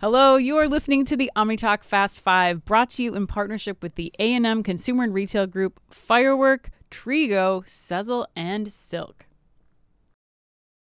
Hello, you are listening to the OmniTalk Fast Five, brought to you in partnership with the A&M Consumer and Retail Group, Firework, Trigo, Sezzle, and Silk.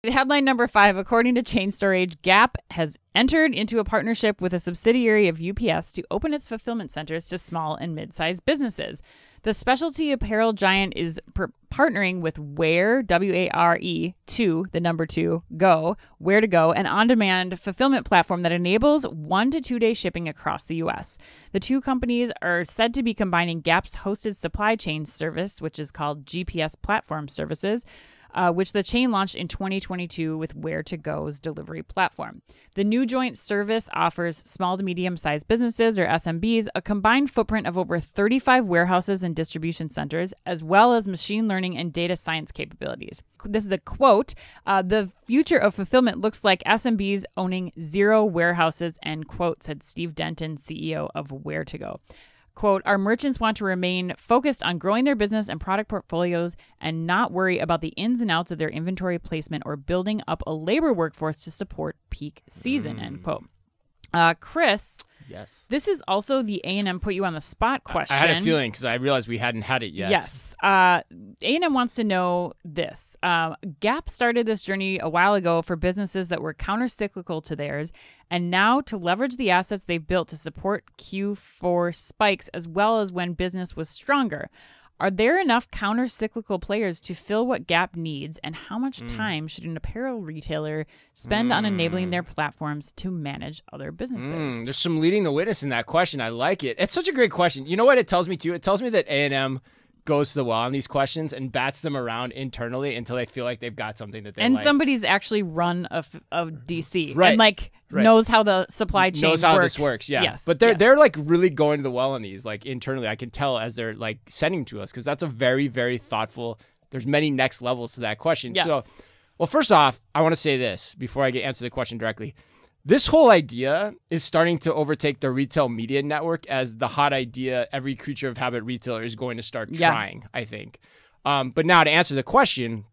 Headline number five According to Chain Store Age, Gap has entered into a partnership with a subsidiary of UPS to open its fulfillment centers to small and mid sized businesses. The specialty apparel giant is per- partnering with Ware, W A R E, to the number 2, Go, Ware2Go, an on demand fulfillment platform that enables one to two day shipping across the U.S. The two companies are said to be combining Gap's hosted supply chain service, which is called GPS Platform Services uh, which the chain launched in 2022 with Ware2Go's delivery platform. The new joint service offers small to medium sized businesses or SMBs a combined footprint of over 35 warehouses and distribution centers, as well as machine learning and data science capabilities. This is a quote uh, The future of fulfillment looks like SMBs owning zero warehouses, end quote, said Steve Denton, CEO of Ware2Go. Quote, our merchants want to remain focused on growing their business and product portfolios and not worry about the ins and outs of their inventory placement or building up a labor workforce to support peak season, mm. end quote. Uh, Chris, Yes. This is also the A and M put you on the spot question. I had a feeling because I realized we hadn't had it yet. Yes. Uh, A and M wants to know this. Uh, Gap started this journey a while ago for businesses that were counter-cyclical to theirs, and now to leverage the assets they've built to support Q4 spikes as well as when business was stronger. Are there enough counter cyclical players to fill what Gap needs? And how much mm. time should an apparel retailer spend mm. on enabling their platforms to manage other businesses? Mm. There's some leading the witness in that question. I like it. It's such a great question. You know what it tells me too? It tells me that A&M goes to the well on these questions and bats them around internally until they feel like they've got something that they and like. somebody's actually run a, a DC right and like right. knows how the supply chain knows how works. this works yeah yes, but they're yes. they're like really going to the well on these like internally I can tell as they're like sending to us because that's a very very thoughtful there's many next levels to that question yes. so well first off I want to say this before I get answer the question directly this whole idea is starting to overtake the retail media network as the hot idea every creature of habit retailer is going to start yeah. trying, I think. Um, but now to answer the question,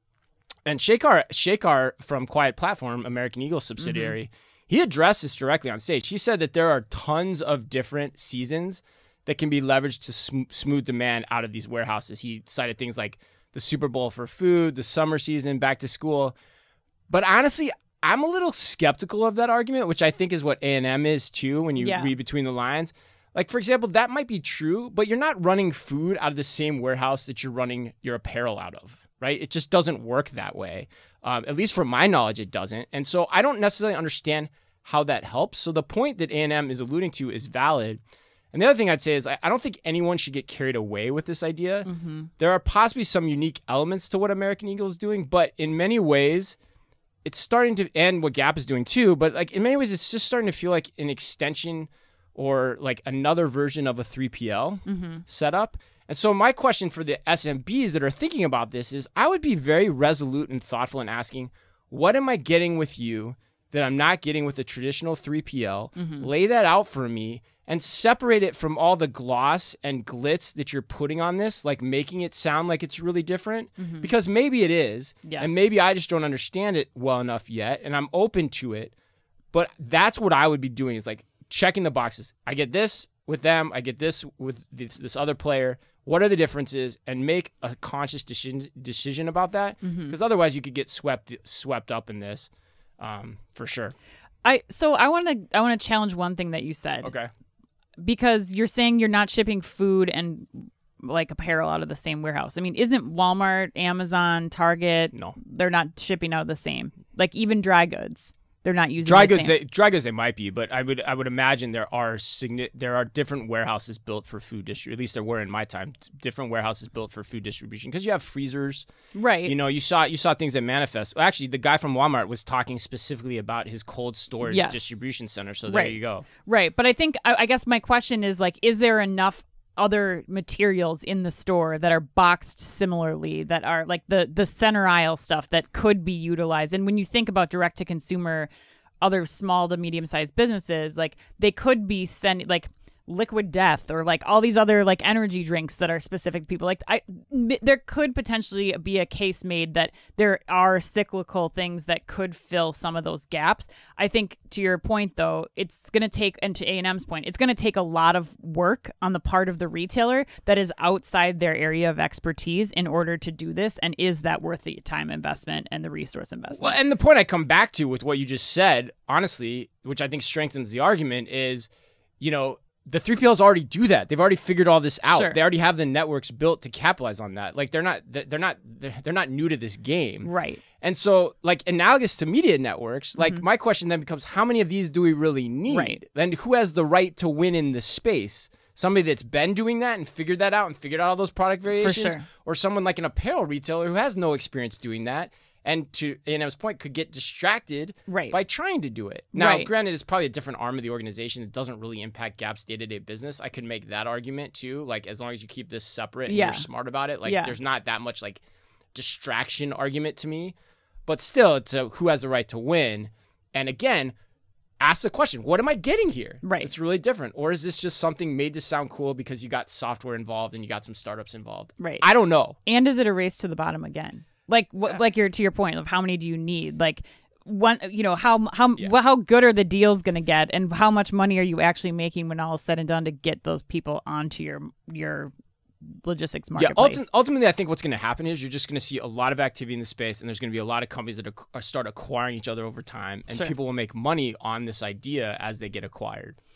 and Shekar, Shekar from Quiet Platform, American Eagle subsidiary, mm-hmm. he addressed this directly on stage. He said that there are tons of different seasons that can be leveraged to sm- smooth demand out of these warehouses. He cited things like the Super Bowl for food, the summer season, back to school. But honestly, I'm a little skeptical of that argument, which I think is what A&M is too when you yeah. read between the lines. Like for example, that might be true, but you're not running food out of the same warehouse that you're running your apparel out of, right? It just doesn't work that way. Um, at least from my knowledge, it doesn't. And so I don't necessarily understand how that helps. So the point that A&M is alluding to is valid. And the other thing I'd say is I don't think anyone should get carried away with this idea. Mm-hmm. There are possibly some unique elements to what American Eagle is doing, but in many ways, it's starting to end what Gap is doing too, but like in many ways it's just starting to feel like an extension or like another version of a 3PL mm-hmm. setup. And so my question for the SMBs that are thinking about this is I would be very resolute and thoughtful in asking, what am I getting with you that I'm not getting with a traditional 3PL? Mm-hmm. Lay that out for me and separate it from all the gloss and glitz that you're putting on this, like making it sound like it's really different. Mm-hmm. Because maybe it is. Yeah. And maybe I just don't understand it well enough yet. And I'm open to it. But that's what I would be doing is like checking the boxes. I get this with them, I get this with this, this other player. What are the differences? And make a conscious decision decision about that. Because mm-hmm. otherwise you could get swept swept up in this. Um, for sure. I so I want to I want to challenge one thing that you said. Okay because you're saying you're not shipping food and like apparel out of the same warehouse. I mean, isn't Walmart, Amazon, Target? No, they're not shipping out of the same. Like even dry goods they're not using dry goods. They, dry goods they might be, but I would I would imagine there are signi- there are different warehouses built for food distribution. At least there were in my time. Different warehouses built for food distribution because you have freezers, right? You know, you saw you saw things that manifest. Well, actually, the guy from Walmart was talking specifically about his cold storage yes. distribution center. So there right. you go. Right, but I think I, I guess my question is like, is there enough other materials in the store that are boxed similarly that are like the the center aisle stuff that could be utilized. And when you think about direct to consumer other small to medium sized businesses like they could be sending like liquid death or like all these other like energy drinks that are specific to people. Like i there could potentially be a case made that there are cyclical things that could fill some of those gaps. I think to your point though it's going to take and to a&m's point it's going to take a lot of work on the part of the retailer that is outside their area of expertise in order to do this and is that worth the time investment and the resource investment? Well, and the point I come back to with what you just said, honestly, which I think strengthens the argument, is, you know, the 3PLs already do that. They've already figured all this out. Sure. They already have the networks built to capitalize on that. Like they're not they're not they're not new to this game. right And so, like analogous to media networks, like my question then becomes, how many of these do we really need? Mm-hmm. Right. And who has the right to win in this space? Somebody that's been doing that and figured that out and figured out all those product variations, sure. or someone like an apparel retailer who has no experience doing that, and to A&M's point, could get distracted Right. by trying to do it. Now, Right. granted, it's probably a different arm of the organization. that doesn't really impact Gap's day-to-day business. I could make that argument too. Like as long as you keep this separate and Yeah. you're smart about it, like Yeah. there's not that much like distraction argument to me. But still, it's a who has the right to win. And again, ask the question, what am I getting here? Right. It's really different. Or is this just something made to sound cool because you got software involved and you got some startups involved? Right. I don't know. and is it a race to the bottom again like what like your to your point of how many do you need? Like one you know how how well, how good are the deals going to get? And how much money are you actually making when all is said and done to get those people onto your your logistics Yeah, marketplace? ulti- ultimately, I think what's going to happen is you're just going to see a lot of activity in the space, and there's going to be a lot of companies that are uh, start acquiring each other over time, and Sure. people will make money on this idea as they get acquired.